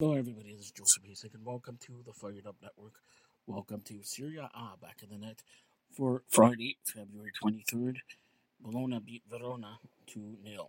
Hello, everybody. This is Joseph Basic, and welcome to the Fired Up Network. Welcome to Serie A back in the net for Friday, February 23rd. Bologna beat Verona 2 0.